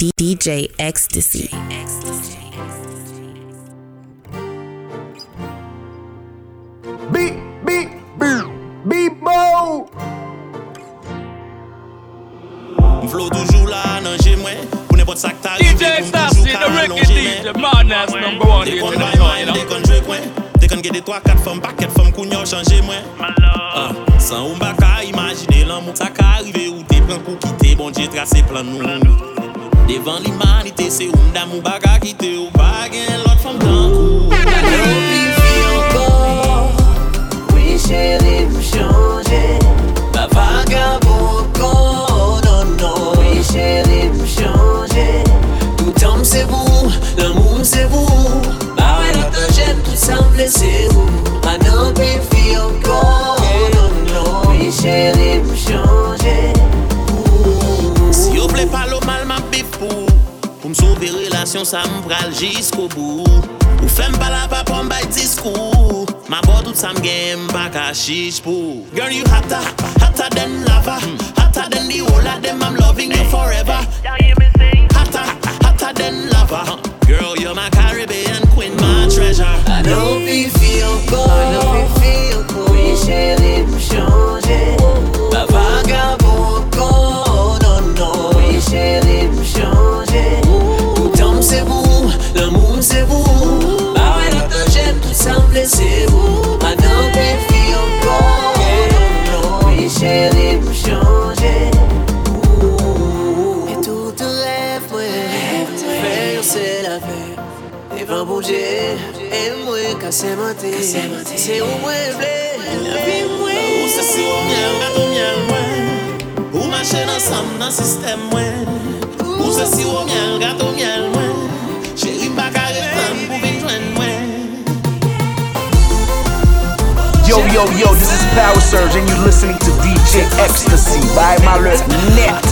DJ Ecstasy. DJ Ecstasy. Beep, beep, beep, beep, bo! M'flo toujou la nanje mwen, pou ne pot sak ta rive, DJ Ecstasy, the reggae DJ, man as number one DJ nan yon. Dekon jwe kwen, dekon gede 3-4 fom, paket fom kounyo chanje mwen. Ah, San ou mba ka imajine lan moun, sak ka rive ou te pren pou kite, bon diye trase plan nou. Devant l'humanité, c'est ou baka quitter ou gain l'autre femme dans cou. Oui chérie, vous changez. Ma vagabond, oh non, non. Oui chérie, vous changez. Tout l'amour relation ça me pral jusqu'au bout. Ou femme pas la pa pour m'bay discours. Ma boy tout ça me game pas qu'à chiche pour. Girl you hotter, hotter than lava. Hotter than the whole of them I'm loving you forever. Hotter, hotter than lava. Girl you're my Caribbean queen, my treasure. I know we feel cold, I know we feel cold Oui chérie, vous changez paix Et va bouger Et moi, casser ma où moi, blé La vie, moi Ou se si ou miel, gato miel mwen Ou mache nan sam nan sistem mwen Ou se si ou miel, gato miel mwen Chéri pa ka retan pou vin jwen mwen Yo, yo, yo, this is Power Surge, and you're listening to DJ Ecstasy. By Malheur Net.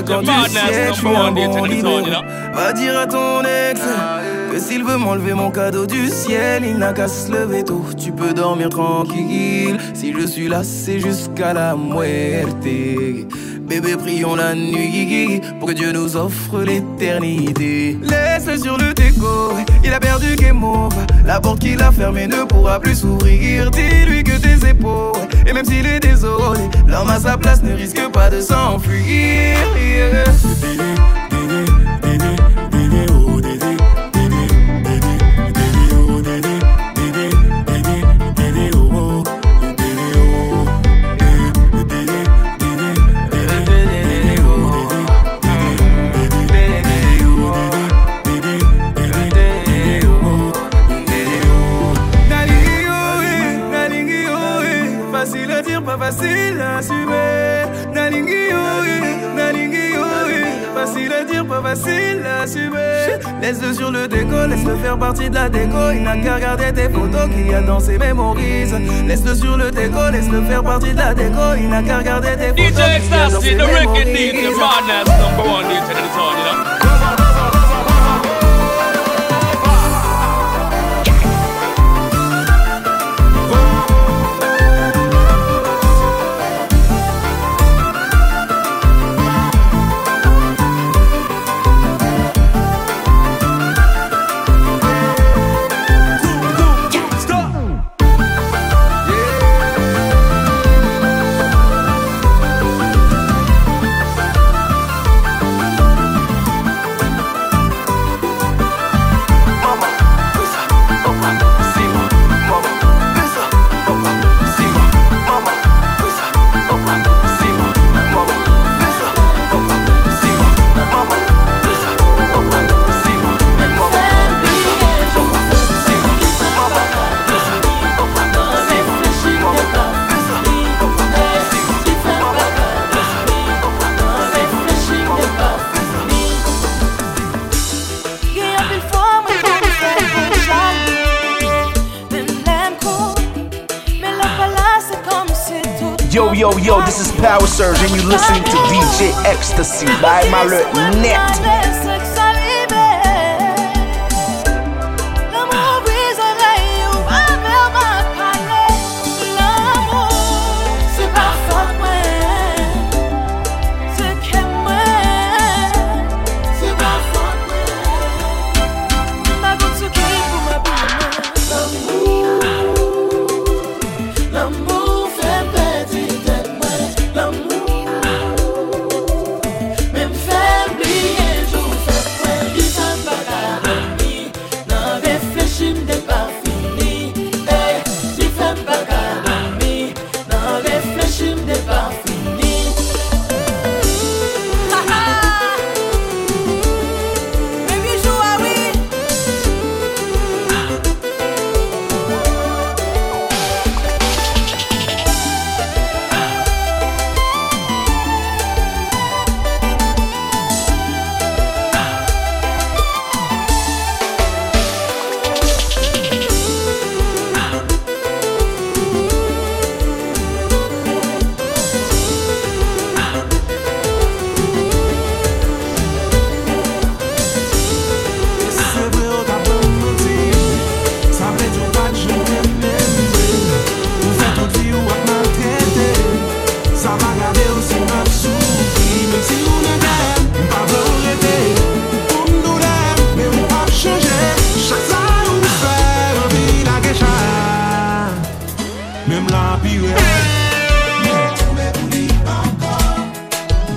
L'attaquant du siècle, je un bon. Va dire à ton ex que s'il veut m'enlever mon cadeau du ciel, il n'a qu'à se lever tôt. Tu peux dormir tranquille. Si je suis là, c'est jusqu'à la muerte. Bébé, prions la nuit pour que Dieu nous offre l'éternité. Laisse-le sur le déco, il a perdu game over. La porte qu'il a fermée ne pourra plus s'ouvrir. Dis-lui que tes épaules, et même s'il est désolé, l'homme à sa place ne risque pas de s'enfuir. Facile à assumer. Nalingi eh. Facile à dire, pas facile à assumer. Laisse-le sur le déco, laisse-le faire partie de la déco. Il n'a qu'à regarder tes photos qu'il y a dans ses mémories. Laisse-le sur le déco, laisse-le faire partie de la déco. Il n'a qu'à regarder tes photos DJ qu'il y a dans Stassi, ses the record. DJ, madness number one the you know. yo, yo, this is Power Surge, and you listening to DJ Ecstasy by my net.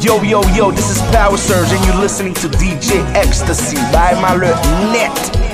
Yo, yo, yo, this is Power Surge, and you're listening to DJ Ecstasy by Malheur Net.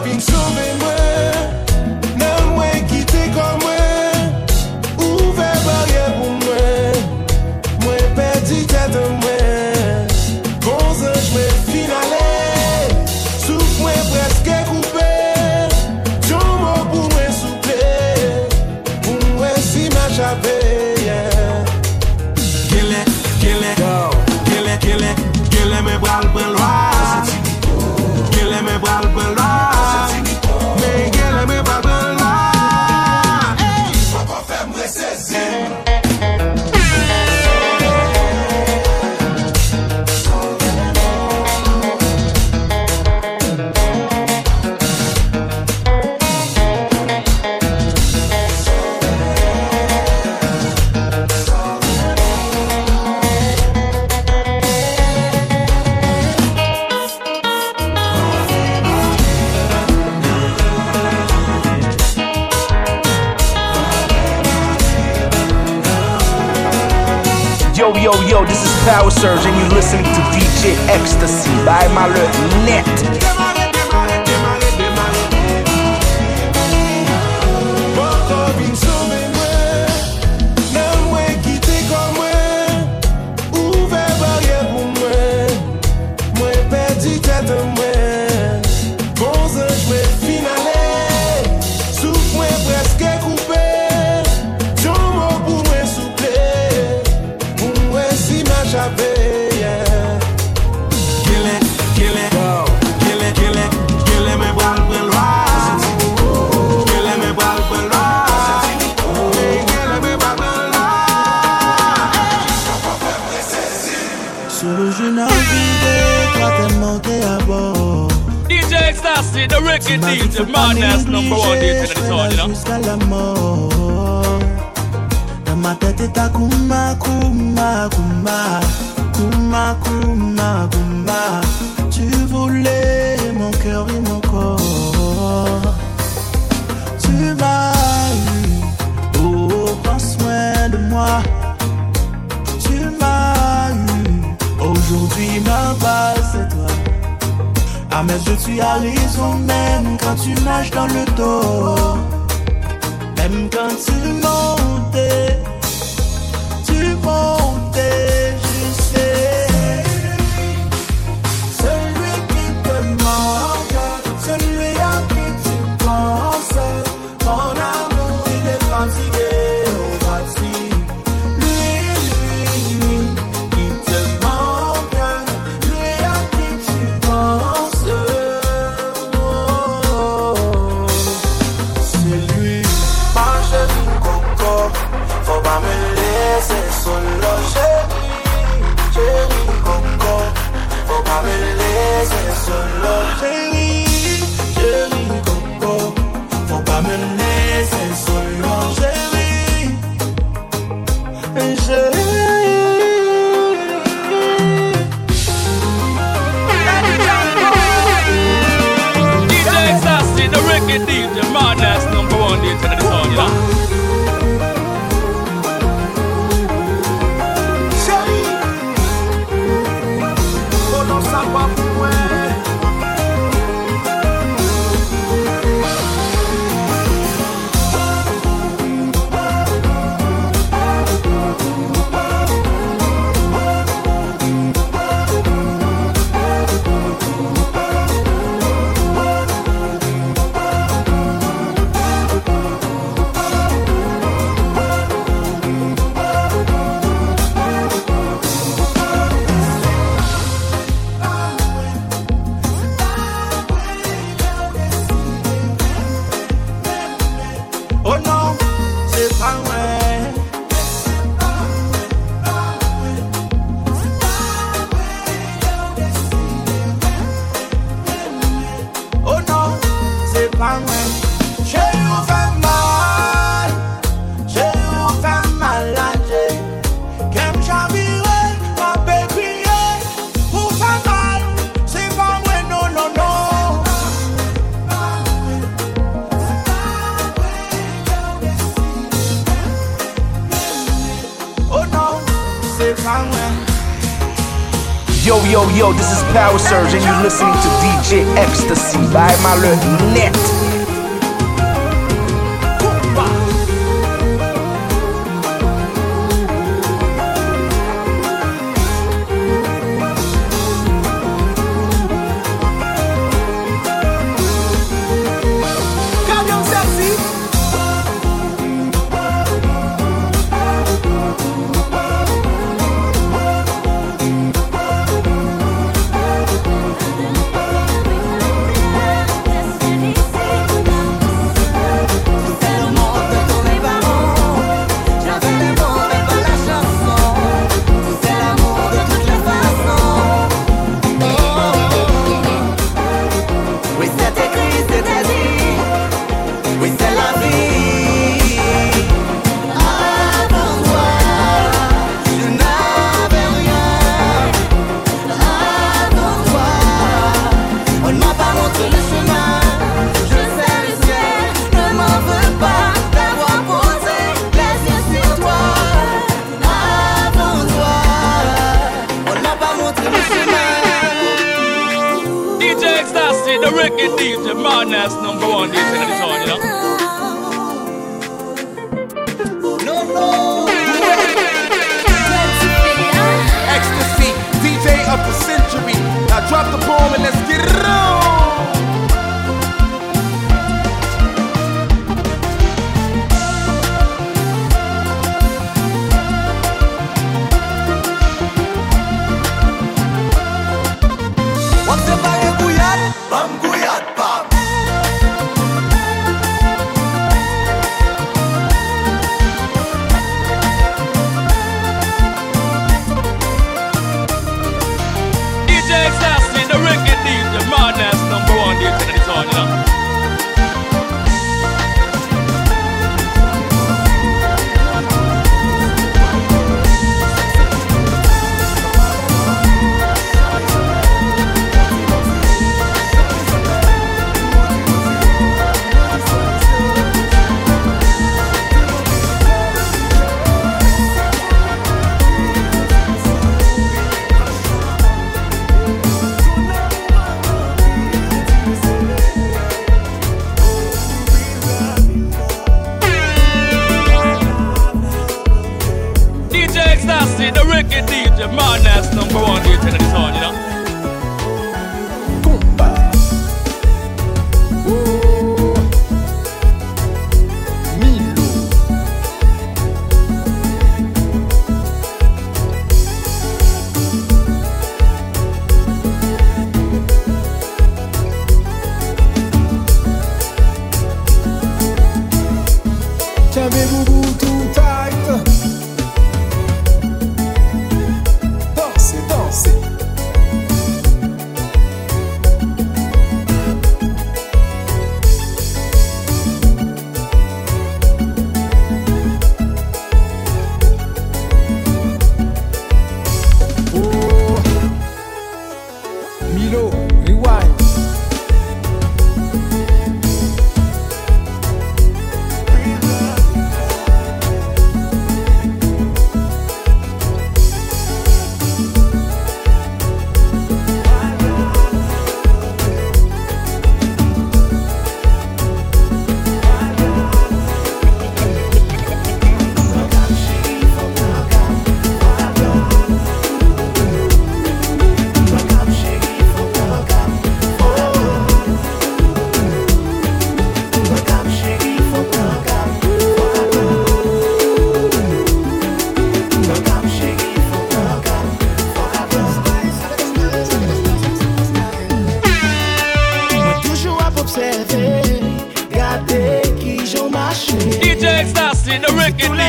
I've been so many see the reggae DJ, madness number one DJ in the town, you know? Kuma kuma kuma kuma kuma Tu voulais mon cœur et mon corps. Tu m'as eu, oh prends soin de moi. Tu m'as eu, aujourd'hui ma base c'est toi. Ah, à mes yeux, tu as raison, même quand tu nages dans le dos. Même quand tu montes. Baye malè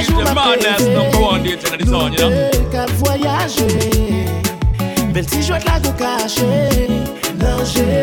voyage de madness, number you voyager, la go cachée, danger.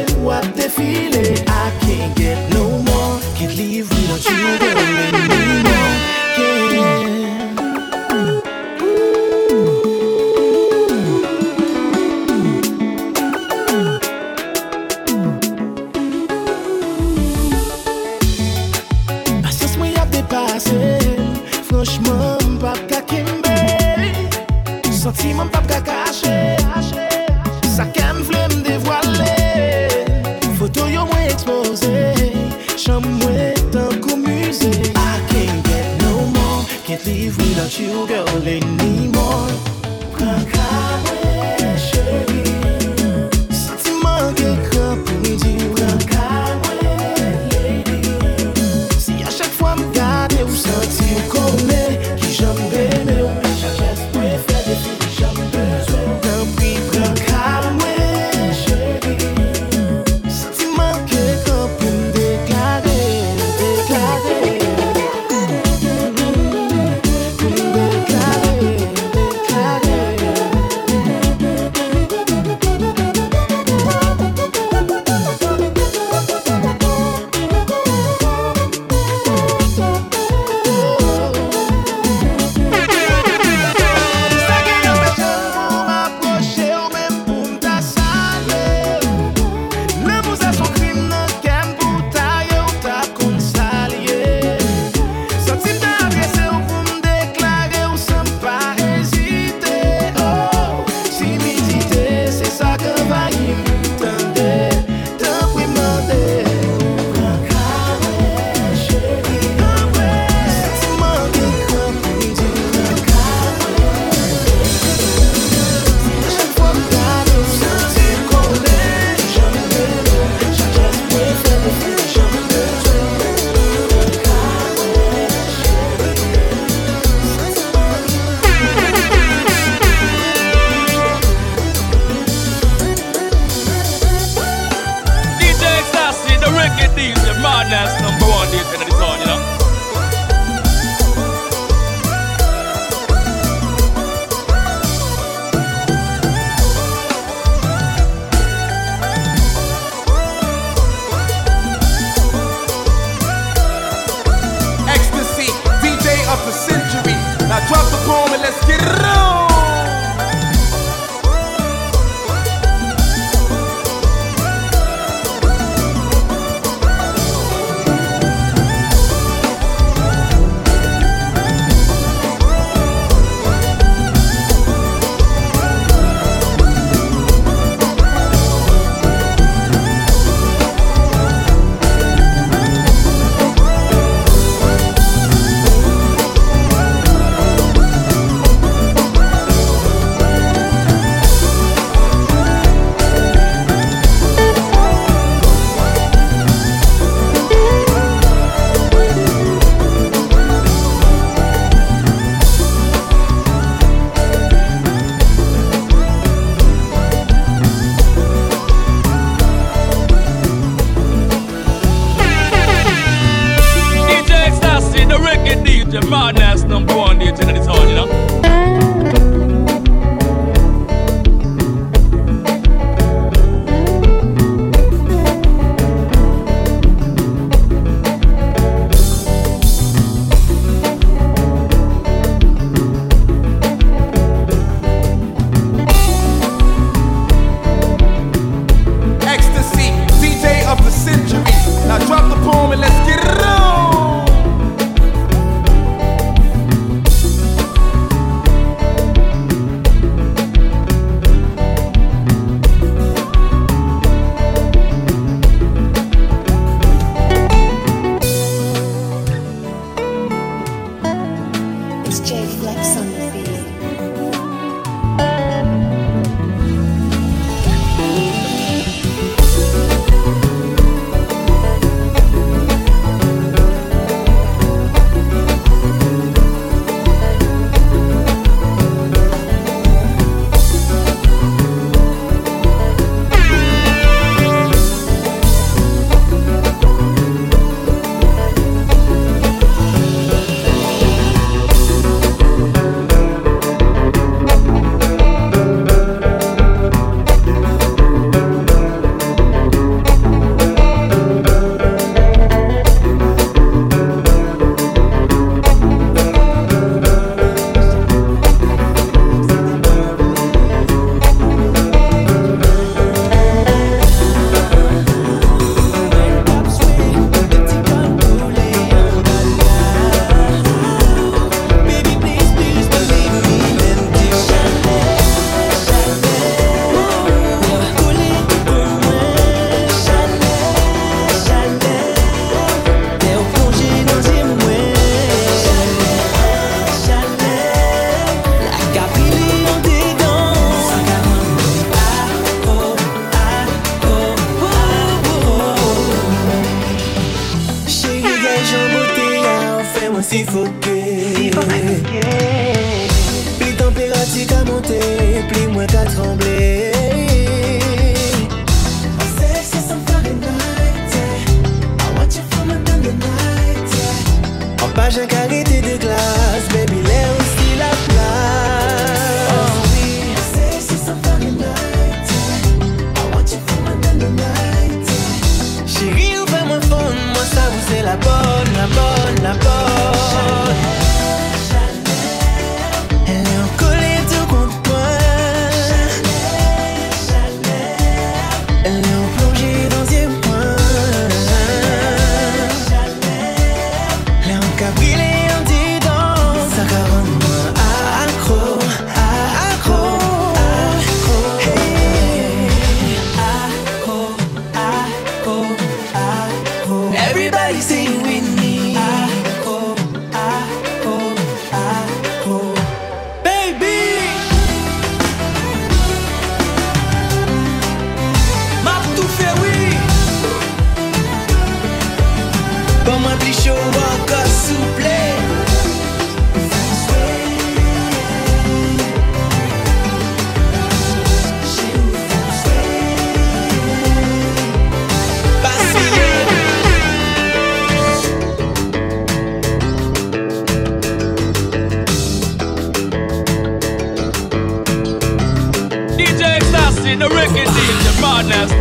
Ecstasy, the reggae DJ, madness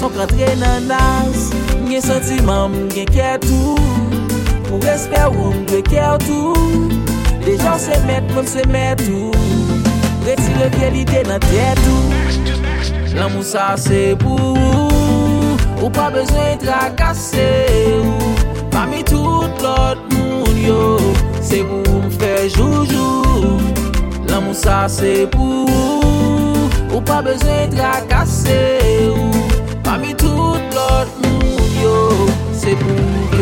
Son kontre nan nas Mgen sentiman mgen kè tou. Mwen respè ou mwen kè tou. Le jan se met mwen se met tou. Retire vyelide nan tè tou. Lan mousa se pou Ou. Pa bezwen trakase ou. Pa mi tout lot moun yo. Se pou mfe joujou. Lan mousa se pou Ou. Pa bezwen trakase ou. murió, se murió.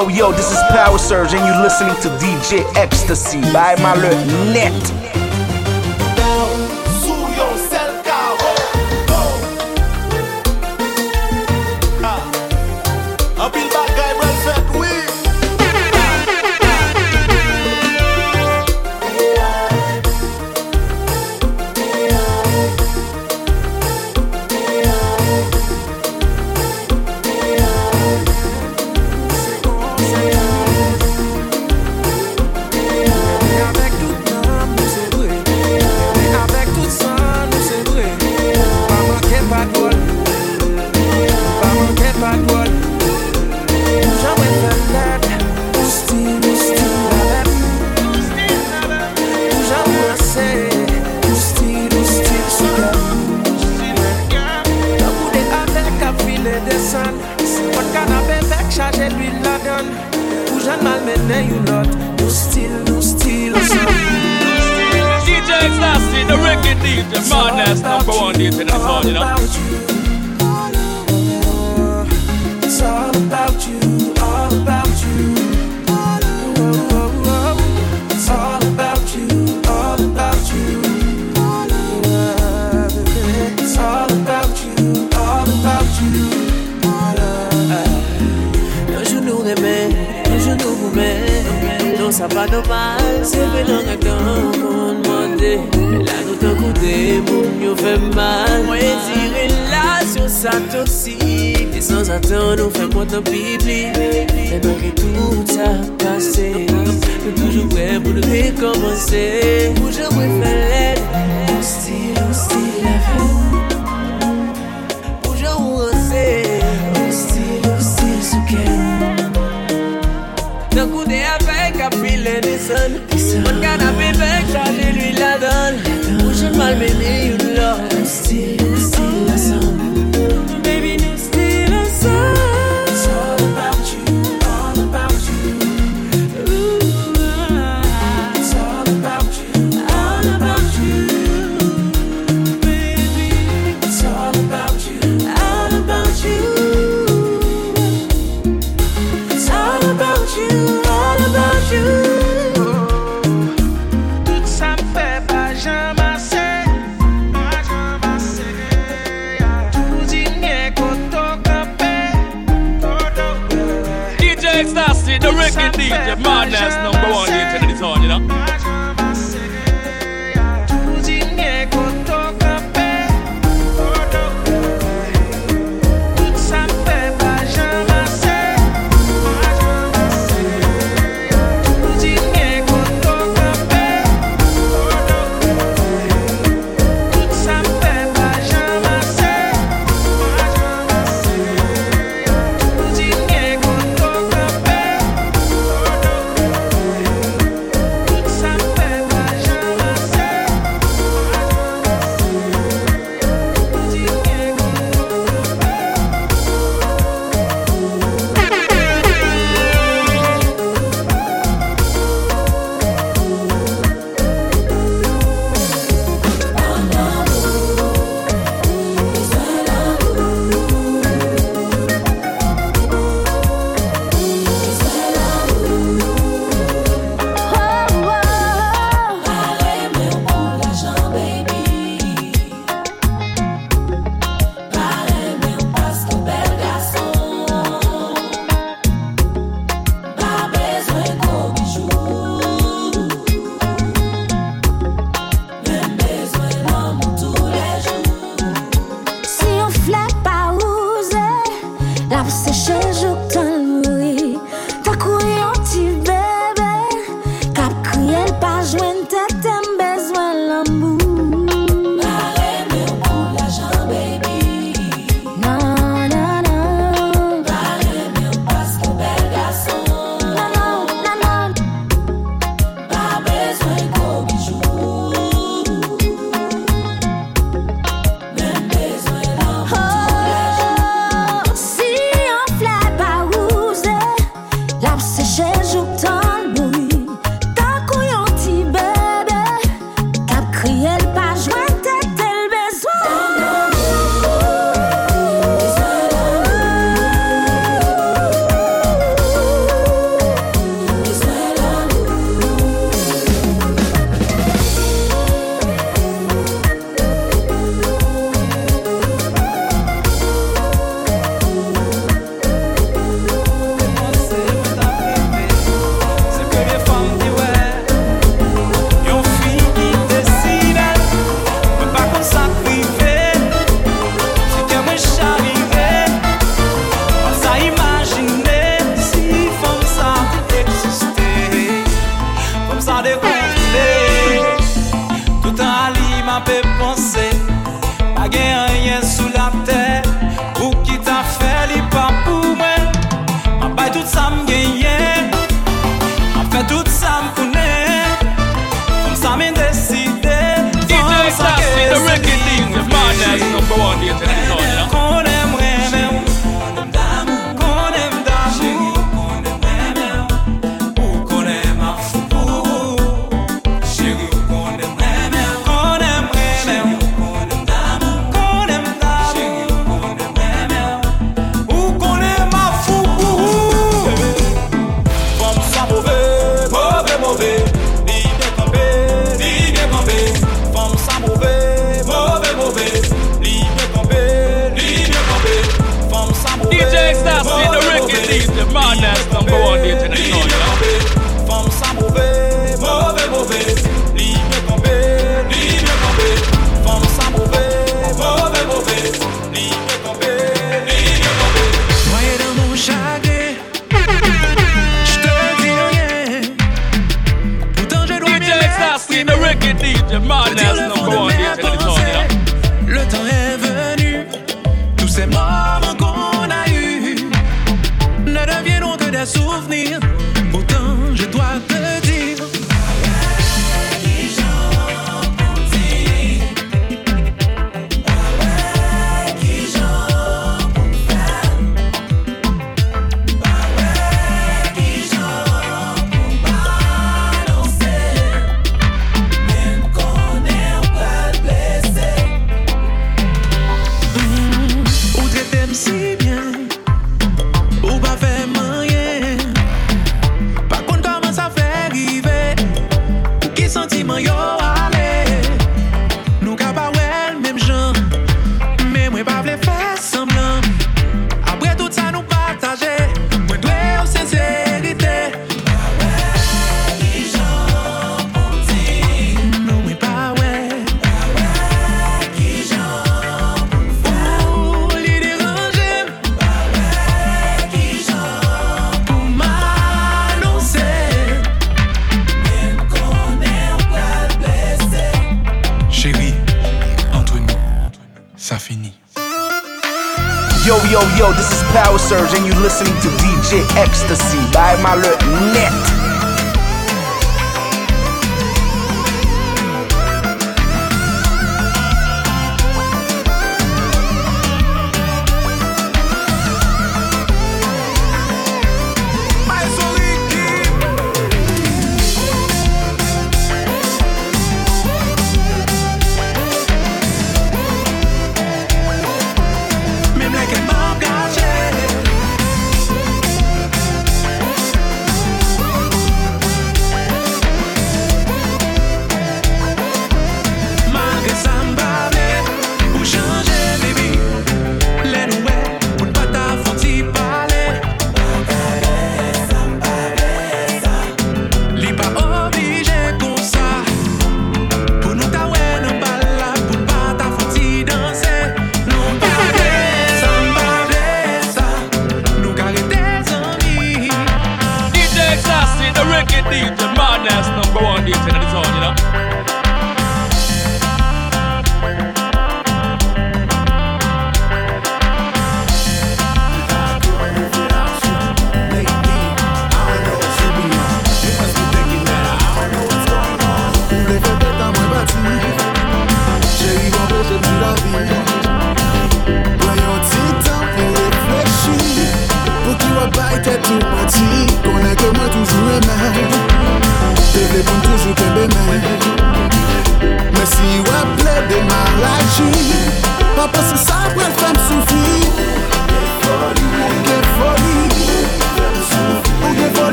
Yo, yo, this is Power Surge, and you're listening to DJ Ecstasy by my net. pa nou pal. Se ve nan ak tan kon mande La nou tan koute moun yo fe mal. Mwen di relasyon sa toksik E san sa tan nou fe kontan pi pli Fè nan ki tout sa pase Nou toujou kwe pou nou rekomanse Pou jè mwen fè lè Ou stil, ou stil la fè. personne. Mon canapé bête, j'avais lui la donne. Où j'ai mal mené,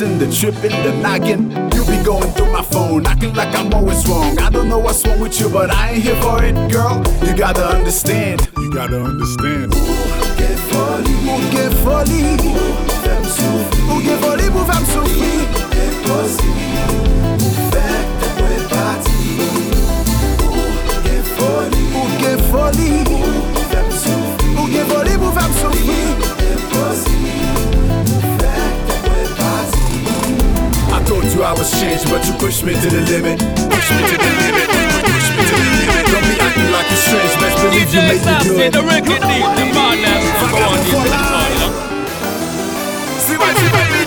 missing, the tripping, the nagging. You be going through my phone, acting like I'm always wrong. I don't know what's wrong with you, but I ain't here for it, girl. You gotta understand. You gotta understand. Get funny, get funny. Get funny, move, I'm so free. Get funny, get funny. you I was changed, but you pushed me to the limit. Push me to the limit. Push me to the limit. Don't be acting like you're strange. Believe you. The record deep, the man on in the. See what you make me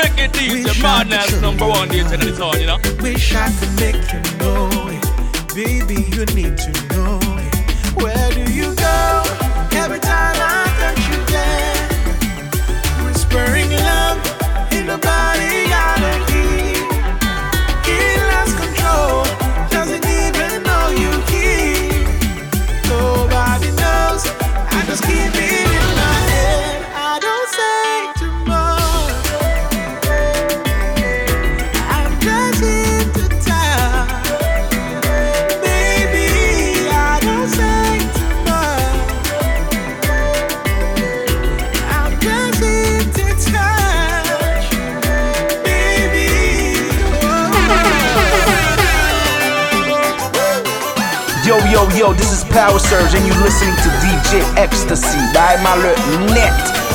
The record DJ, madness number one DJ in the town, you know. Wish I could make you know it. Baby, you need to know Yo, this is Power Surge, and you're listening to DJ Ecstasy by my le net.